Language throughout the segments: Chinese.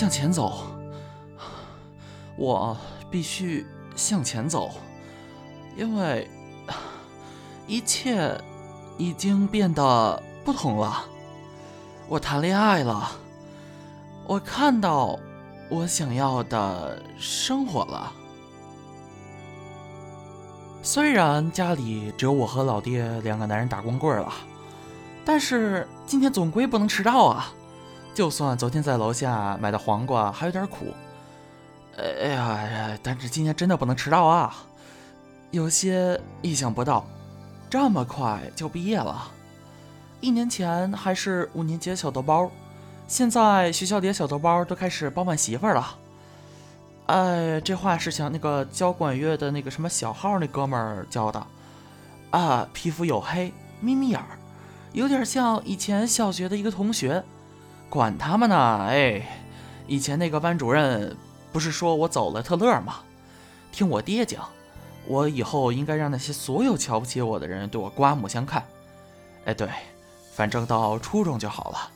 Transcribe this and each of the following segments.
向前走，我必须向前走，因为一切已经变得不同了。我谈恋爱了，我看到我想要的生活了。虽然家里只有我和老爹两个男人打光棍了，但是今天总归不能迟到啊！就算昨天在楼下买的黄瓜还有点苦，哎呀，但是今天真的不能迟到啊！有些意想不到，这么快就毕业了。一年前还是五年级的小豆包，现在学校里的小豆包都开始包办媳妇了。哎，这话是想那个教管乐的那个什么小号那哥们儿教的啊，皮肤黝黑，眯眯眼儿，有点像以前小学的一个同学。管他们呢，哎，以前那个班主任不是说我走了特乐吗？听我爹讲，我以后应该让那些所有瞧不起我的人对我刮目相看。哎，对。反正到初中就好了。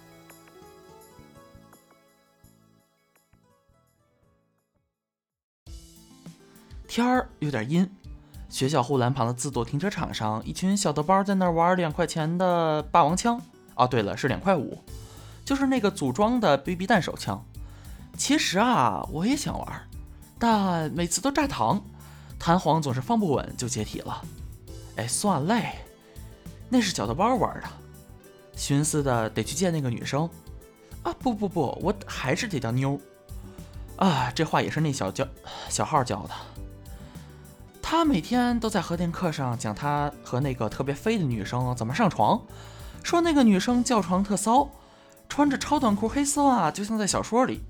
天儿有点阴，学校护栏旁的自动停车场上，一群小豆包在那玩两块钱的霸王枪。哦，对了，是两块五，就是那个组装的 BB 弹手枪。其实啊，我也想玩，但每次都炸膛，弹簧总是放不稳就解体了。哎，算嘞，那是小豆包玩的。寻思的得去见那个女生，啊不不不，我还是得叫妞啊！这话也是那小教小号教的。他每天都在和田课上讲他和那个特别飞的女生怎么上床，说那个女生叫床特骚，穿着超短裤黑丝袜，就像在小说里。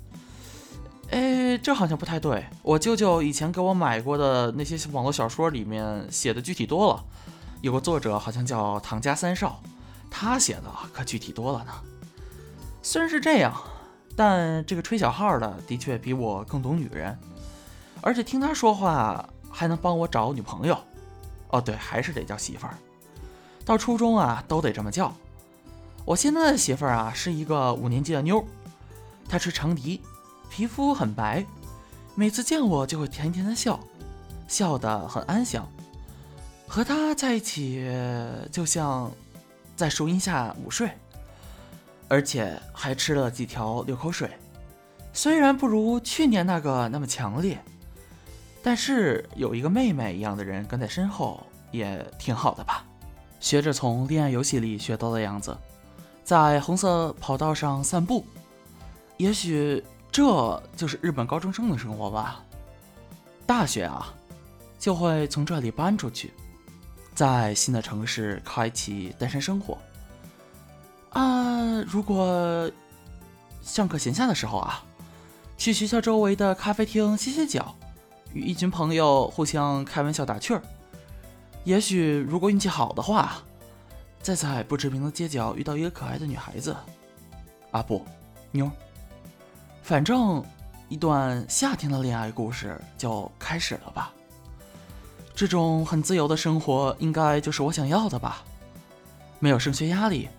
哎，这好像不太对。我舅舅以前给我买过的那些网络小说里面写的具体多了，有个作者好像叫唐家三少。他写的可具体多了呢。虽然是这样，但这个吹小号的的确比我更懂女人，而且听他说话还能帮我找女朋友。哦，对，还是得叫媳妇儿。到初中啊，都得这么叫。我现在的媳妇儿啊，是一个五年级的妞，她吹长笛，皮肤很白，每次见我就会甜甜的笑，笑得很安详。和她在一起，就像……在树荫下午睡，而且还吃了几条流口水。虽然不如去年那个那么强烈，但是有一个妹妹一样的人跟在身后也挺好的吧？学着从恋爱游戏里学到的样子，在红色跑道上散步，也许这就是日本高中生的生活吧。大学啊，就会从这里搬出去。在新的城市开启单身生活啊！如果上课闲暇的时候啊，去学校周围的咖啡厅歇歇脚，与一群朋友互相开玩笑打趣儿。也许如果运气好的话，再在不知名的街角遇到一个可爱的女孩子啊，不，妞。反正一段夏天的恋爱故事就开始了吧。这种很自由的生活，应该就是我想要的吧？没有升学压力，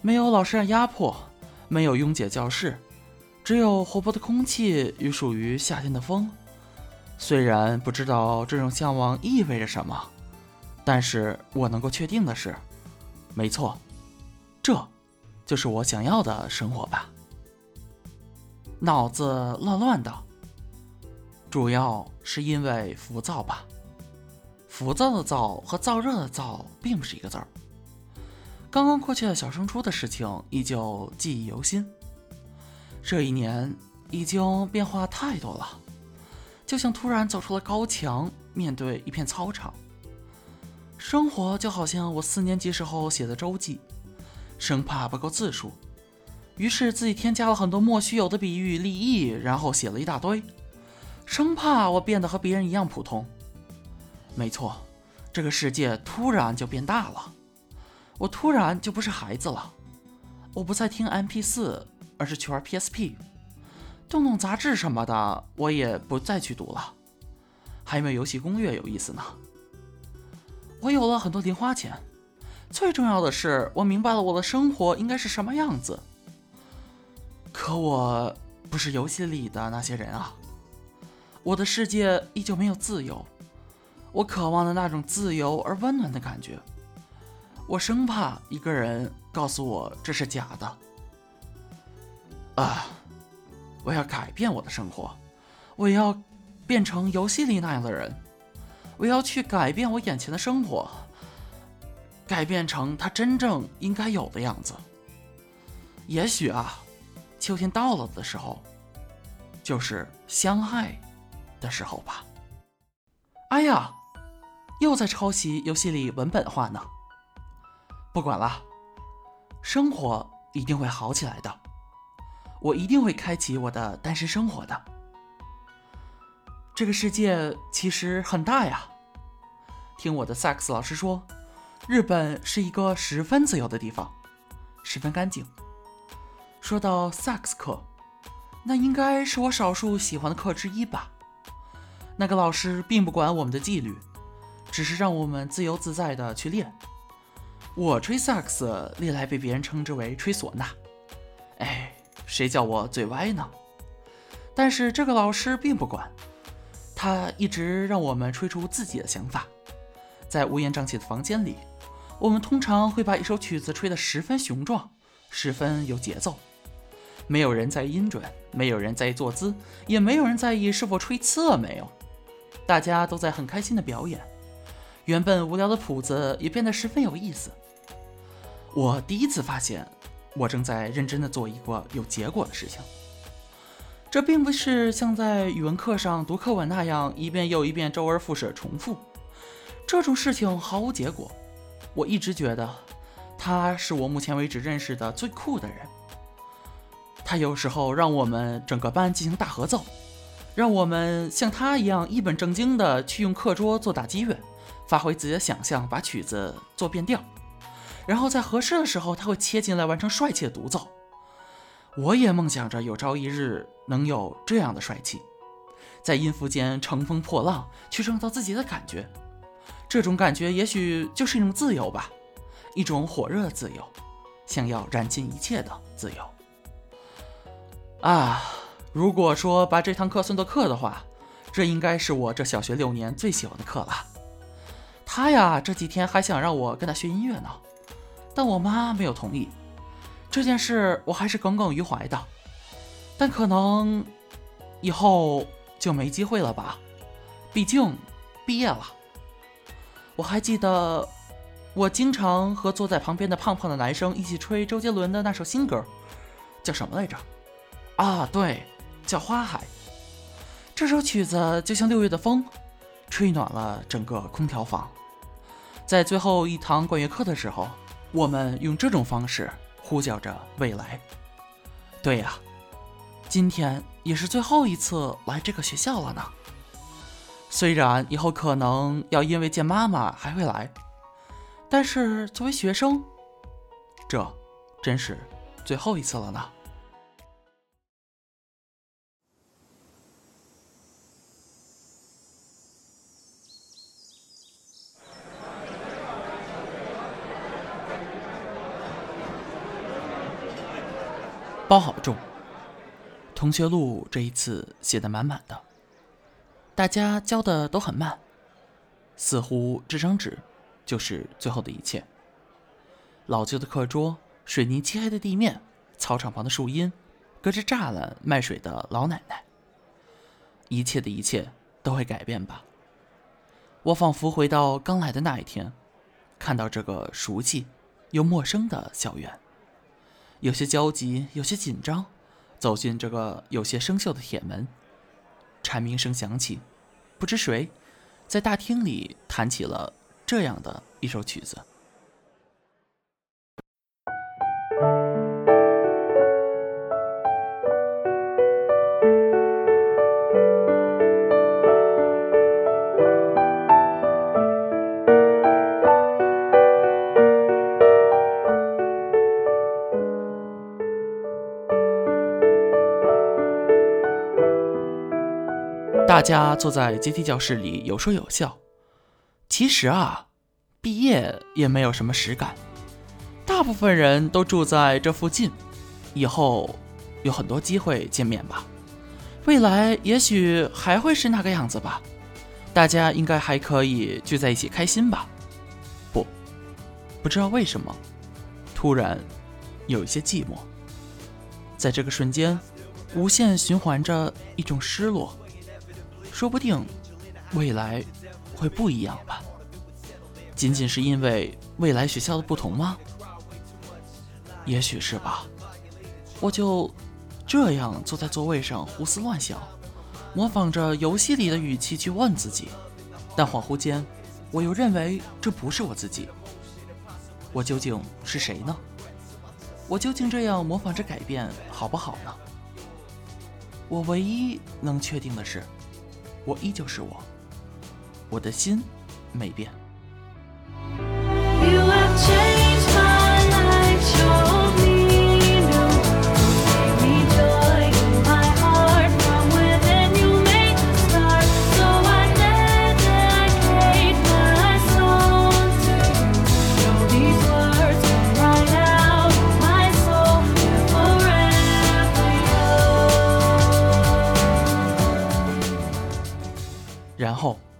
没有老师的压迫，没有拥挤教室，只有活泼的空气与属于夏天的风。虽然不知道这种向往意味着什么，但是我能够确定的是，没错，这就是我想要的生活吧。脑子乱乱的，主要是因为浮躁吧。浮躁的躁和燥热的燥并不是一个字儿。刚刚过去的小升初的事情依旧记忆犹新。这一年已经变化太多了，就像突然走出了高墙，面对一片操场。生活就好像我四年级时候写的周记，生怕不够字数，于是自己添加了很多莫须有的比喻、立意，然后写了一大堆，生怕我变得和别人一样普通。没错，这个世界突然就变大了，我突然就不是孩子了，我不再听 MP 四，而是去玩 PSP，动动杂志什么的，我也不再去读了，还没有游戏攻略有意思呢。我有了很多零花钱，最重要的是，我明白了我的生活应该是什么样子。可我不是游戏里的那些人啊！我的世界依旧没有自由，我渴望的那种自由而温暖的感觉。我生怕一个人告诉我这是假的。啊！我要改变我的生活，我要变成游戏里那样的人，我要去改变我眼前的生活，改变成他真正应该有的样子。也许啊。秋天到了的时候，就是相爱的时候吧。哎呀，又在抄袭游戏里文本化呢。不管了，生活一定会好起来的。我一定会开启我的单身生活的。这个世界其实很大呀。听我的萨克斯老师说，日本是一个十分自由的地方，十分干净。说到萨克斯课，那应该是我少数喜欢的课之一吧。那个老师并不管我们的纪律，只是让我们自由自在的去练。我吹萨克斯历来被别人称之为吹唢呐，哎，谁叫我嘴歪呢？但是这个老师并不管，他一直让我们吹出自己的想法。在乌烟瘴气的房间里，我们通常会把一首曲子吹得十分雄壮，十分有节奏。没有人在意音准，没有人在意坐姿，也没有人在意是否吹刺了没有。大家都在很开心的表演，原本无聊的谱子也变得十分有意思。我第一次发现，我正在认真的做一个有结果的事情。这并不是像在语文课上读课文那样一遍又一遍、周而复始重复。这种事情毫无结果。我一直觉得，他是我目前为止认识的最酷的人。他有时候让我们整个班进行大合奏，让我们像他一样一本正经的去用课桌做打击乐，发挥自己的想象，把曲子做变调，然后在合适的时候他会切进来完成帅气的独奏。我也梦想着有朝一日能有这样的帅气，在音符间乘风破浪，去创造自己的感觉。这种感觉也许就是一种自由吧，一种火热的自由，想要燃尽一切的自由。啊，如果说把这堂课算作课的话，这应该是我这小学六年最喜欢的课了。他呀，这几天还想让我跟他学音乐呢，但我妈没有同意。这件事我还是耿耿于怀的，但可能以后就没机会了吧，毕竟毕业了。我还记得，我经常和坐在旁边的胖胖的男生一起吹周杰伦的那首新歌，叫什么来着？啊，对，叫《花海》。这首曲子就像六月的风，吹暖了整个空调房。在最后一堂管乐课的时候，我们用这种方式呼叫着未来。对呀，今天也是最后一次来这个学校了呢。虽然以后可能要因为见妈妈还会来，但是作为学生，这真是最后一次了呢。包好重，同学录这一次写的满满的，大家教的都很慢，似乎这张纸就是最后的一切。老旧的课桌，水泥漆黑的地面，操场旁的树荫，隔着栅栏卖水的老奶奶，一切的一切都会改变吧。我仿佛回到刚来的那一天，看到这个熟悉又陌生的校园。有些焦急，有些紧张，走进这个有些生锈的铁门，蝉鸣声响起，不知谁在大厅里弹起了这样的一首曲子。大家坐在阶梯教室里有说有笑。其实啊，毕业也没有什么实感。大部分人都住在这附近，以后有很多机会见面吧。未来也许还会是那个样子吧，大家应该还可以聚在一起开心吧？不，不知道为什么，突然有一些寂寞。在这个瞬间，无限循环着一种失落。说不定未来会不一样吧？仅仅是因为未来学校的不同吗？也许是吧。我就。这样坐在座位上胡思乱想，模仿着游戏里的语气去问自己，但恍惚间，我又认为这不是我自己。我究竟是谁呢？我究竟这样模仿着改变好不好呢？我唯一能确定的是，我依旧是我，我的心没变。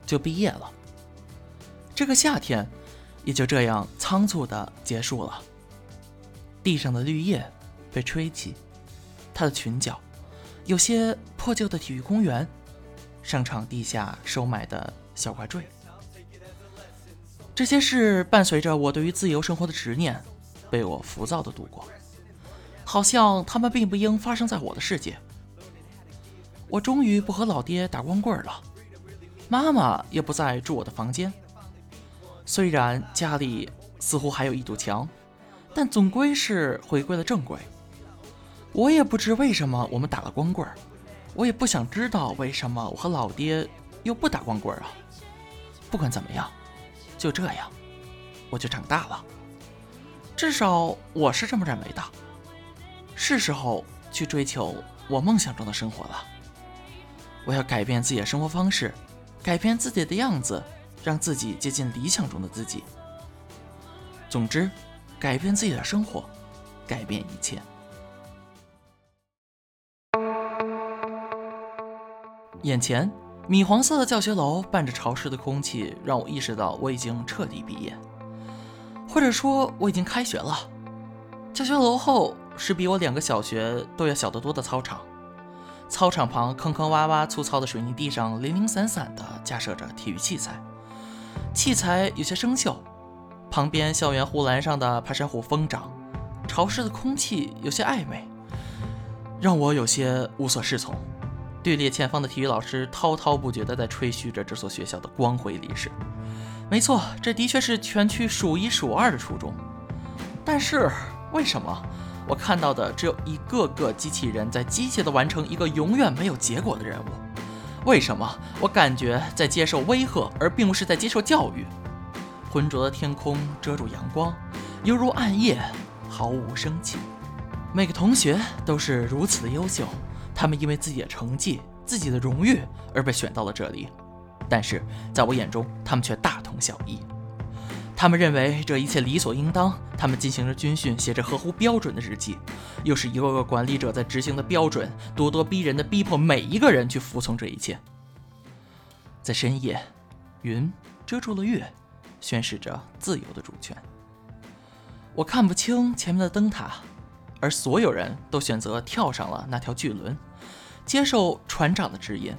就毕业了，这个夏天也就这样仓促的结束了。地上的绿叶被吹起，他的裙角，有些破旧的体育公园，商场地下收买的小挂坠，这些事伴随着我对于自由生活的执念，被我浮躁的度过，好像他们并不应发生在我的世界。我终于不和老爹打光棍了。妈妈也不再住我的房间。虽然家里似乎还有一堵墙，但总归是回归了正轨。我也不知为什么我们打了光棍儿，我也不想知道为什么我和老爹又不打光棍儿啊。不管怎么样，就这样，我就长大了。至少我是这么认为的。是时候去追求我梦想中的生活了。我要改变自己的生活方式。改变自己的样子，让自己接近理想中的自己。总之，改变自己的生活，改变一切。眼前米黄色的教学楼伴着潮湿的空气，让我意识到我已经彻底毕业，或者说我已经开学了。教学楼后是比我两个小学都要小得多的操场。操场旁坑坑洼洼、粗糙的水泥地上，零零散散地架设着体育器材，器材有些生锈。旁边校园护栏上的爬山虎疯长，潮湿的空气有些暧昧，让我有些无所适从。队列前方的体育老师滔滔不绝地在吹嘘着这所学校的光辉历史。没错，这的确是全区数一数二的初中。但是为什么？我看到的只有一个个机器人在机械地完成一个永远没有结果的任务。为什么我感觉在接受威吓，而并不是在接受教育？浑浊的天空遮住阳光，犹如暗夜，毫无生气。每个同学都是如此的优秀，他们因为自己的成绩、自己的荣誉而被选到了这里，但是在我眼中，他们却大同小异。他们认为这一切理所应当。他们进行着军训，写着合乎标准的日记，又是一个个管理者在执行的标准，咄咄逼人的逼迫每一个人去服从这一切。在深夜，云遮住了月，宣示着自由的主权。我看不清前面的灯塔，而所有人都选择跳上了那条巨轮，接受船长的指引。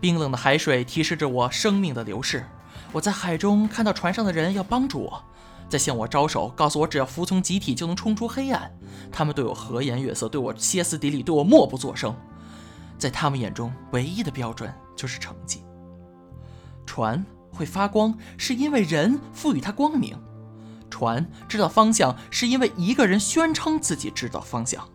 冰冷的海水提示着我生命的流逝。我在海中看到船上的人要帮助我，在向我招手，告诉我只要服从集体就能冲出黑暗。他们对我和颜悦色，对我歇斯底里，对我默不作声。在他们眼中，唯一的标准就是成绩。船会发光，是因为人赋予它光明；船知道方向，是因为一个人宣称自己知道方向。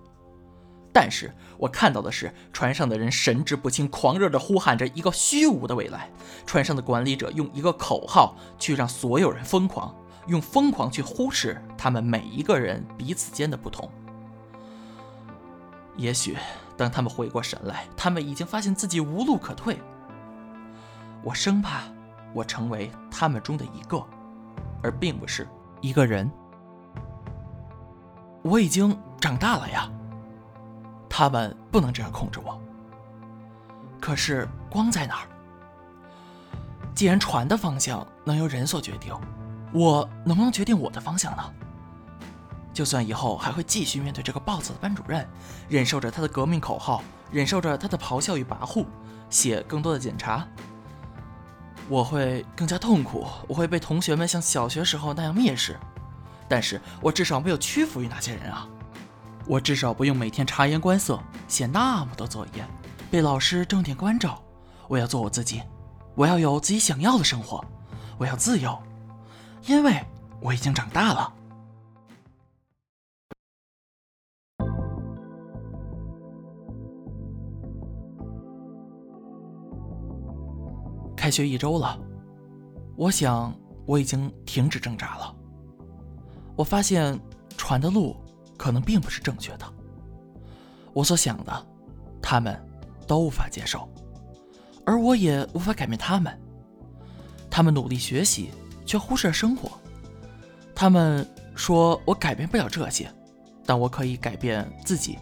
但是我看到的是，船上的人神志不清，狂热地呼喊着一个虚无的未来。船上的管理者用一个口号去让所有人疯狂，用疯狂去忽视他们每一个人彼此间的不同。也许当他们回过神来，他们已经发现自己无路可退。我生怕我成为他们中的一个，而并不是一个人。我已经长大了呀。他们不能这样控制我，可是光在哪儿？既然船的方向能由人所决定，我能不能决定我的方向呢？就算以后还会继续面对这个暴躁的班主任，忍受着他的革命口号，忍受着他的咆哮与跋扈，写更多的检查，我会更加痛苦，我会被同学们像小学时候那样蔑视，但是我至少没有屈服于那些人啊！我至少不用每天察言观色，写那么多作业，被老师重点关照。我要做我自己，我要有自己想要的生活，我要自由，因为我已经长大了。开学一周了，我想我已经停止挣扎了。我发现船的路可能并不是正确的。我所想的，他们都无法接受，而我也无法改变他们。他们努力学习，却忽视了生活。他们说我改变不了这些，但我可以改变自己。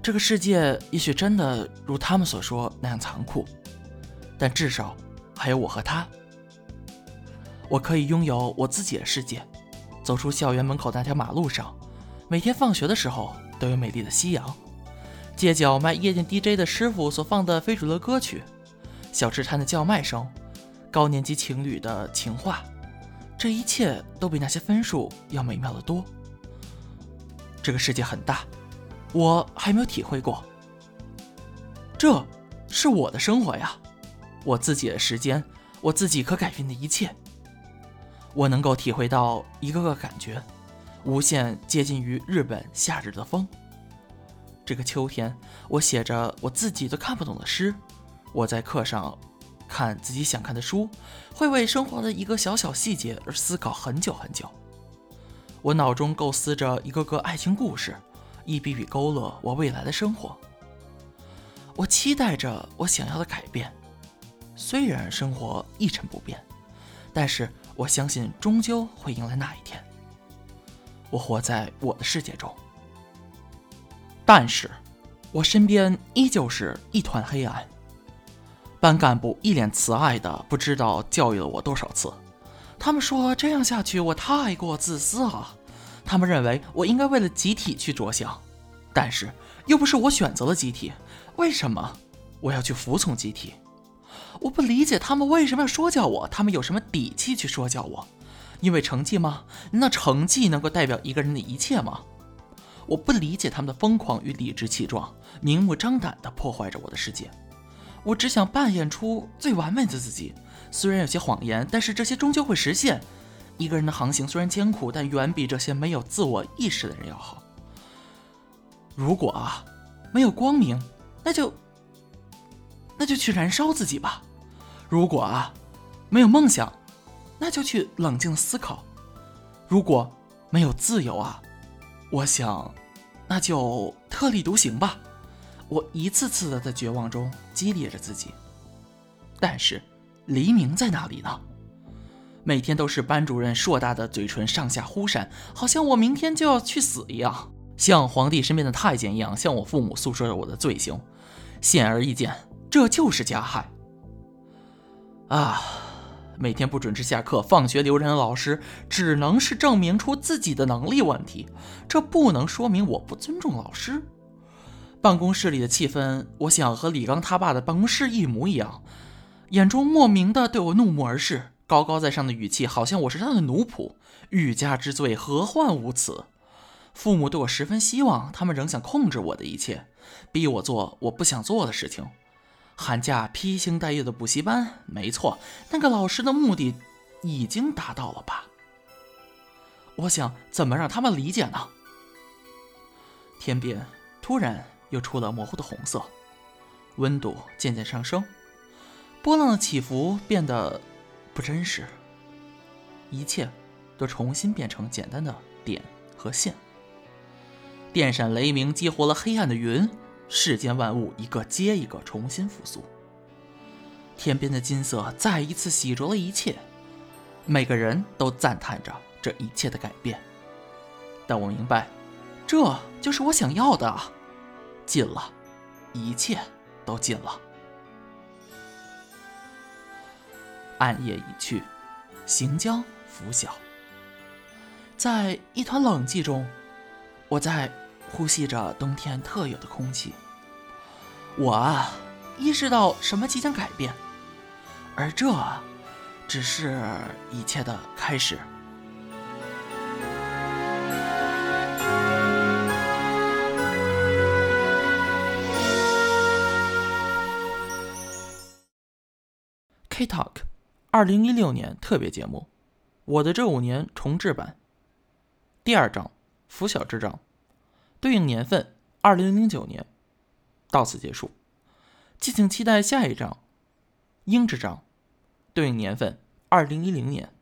这个世界也许真的如他们所说那样残酷。但至少还有我和他，我可以拥有我自己的世界。走出校园门口那条马路上，每天放学的时候都有美丽的夕阳。街角卖夜店 DJ 的师傅所放的非主流歌曲，小吃摊的叫卖声，高年级情侣的情话，这一切都比那些分数要美妙的多。这个世界很大，我还没有体会过。这是我的生活呀。我自己的时间，我自己可改变的一切。我能够体会到一个个感觉，无限接近于日本夏日的风。这个秋天，我写着我自己都看不懂的诗。我在课上看自己想看的书，会为生活的一个小小细节而思考很久很久。我脑中构思着一个个爱情故事，一笔笔勾勒我未来的生活。我期待着我想要的改变。虽然生活一成不变，但是我相信终究会迎来那一天。我活在我的世界中，但是，我身边依旧是一团黑暗。班干部一脸慈爱的，不知道教育了我多少次。他们说这样下去我太过自私了，他们认为我应该为了集体去着想，但是又不是我选择了集体，为什么我要去服从集体？我不理解他们为什么要说教我，他们有什么底气去说教我？因为成绩吗？那成绩能够代表一个人的一切吗？我不理解他们的疯狂与理直气壮，明目张胆地破坏着我的世界。我只想扮演出最完美的自己，虽然有些谎言，但是这些终究会实现。一个人的航行虽然艰苦，但远比这些没有自我意识的人要好。如果啊，没有光明，那就……那就去燃烧自己吧。如果啊，没有梦想，那就去冷静思考。如果没有自由啊，我想，那就特立独行吧。我一次次的在绝望中激励着自己。但是，黎明在哪里呢？每天都是班主任硕大的嘴唇上下忽闪，好像我明天就要去死一样，像皇帝身边的太监一样，向我父母诉说着我的罪行。显而易见。这就是加害啊！每天不准时下课、放学留人的老师，只能是证明出自己的能力问题，这不能说明我不尊重老师。办公室里的气氛，我想和李刚他爸的办公室一模一样，眼中莫名的对我怒目而视，高高在上的语气，好像我是他的奴仆。欲加之罪，何患无辞？父母对我十分希望，他们仍想控制我的一切，逼我做我不想做的事情。寒假披星戴月的补习班，没错，那个老师的目的已经达到了吧？我想怎么让他们理解呢？天边突然又出了模糊的红色，温度渐渐上升，波浪的起伏变得不真实，一切都重新变成简单的点和线。电闪雷鸣激活了黑暗的云。世间万物一个接一个重新复苏，天边的金色再一次洗濯了一切，每个人都赞叹着这一切的改变。但我明白，这就是我想要的啊！尽了，一切都尽了。暗夜已去，行将拂晓，在一团冷寂中，我在呼吸着冬天特有的空气。我啊，意识到什么即将改变，而这只是一切的开始。K Talk，二零一六年特别节目，我的这五年重置版。第二章，拂晓之章，对应年份二零零九年，到此结束。敬请期待下一章，鹰之章，对应年份二零一零年。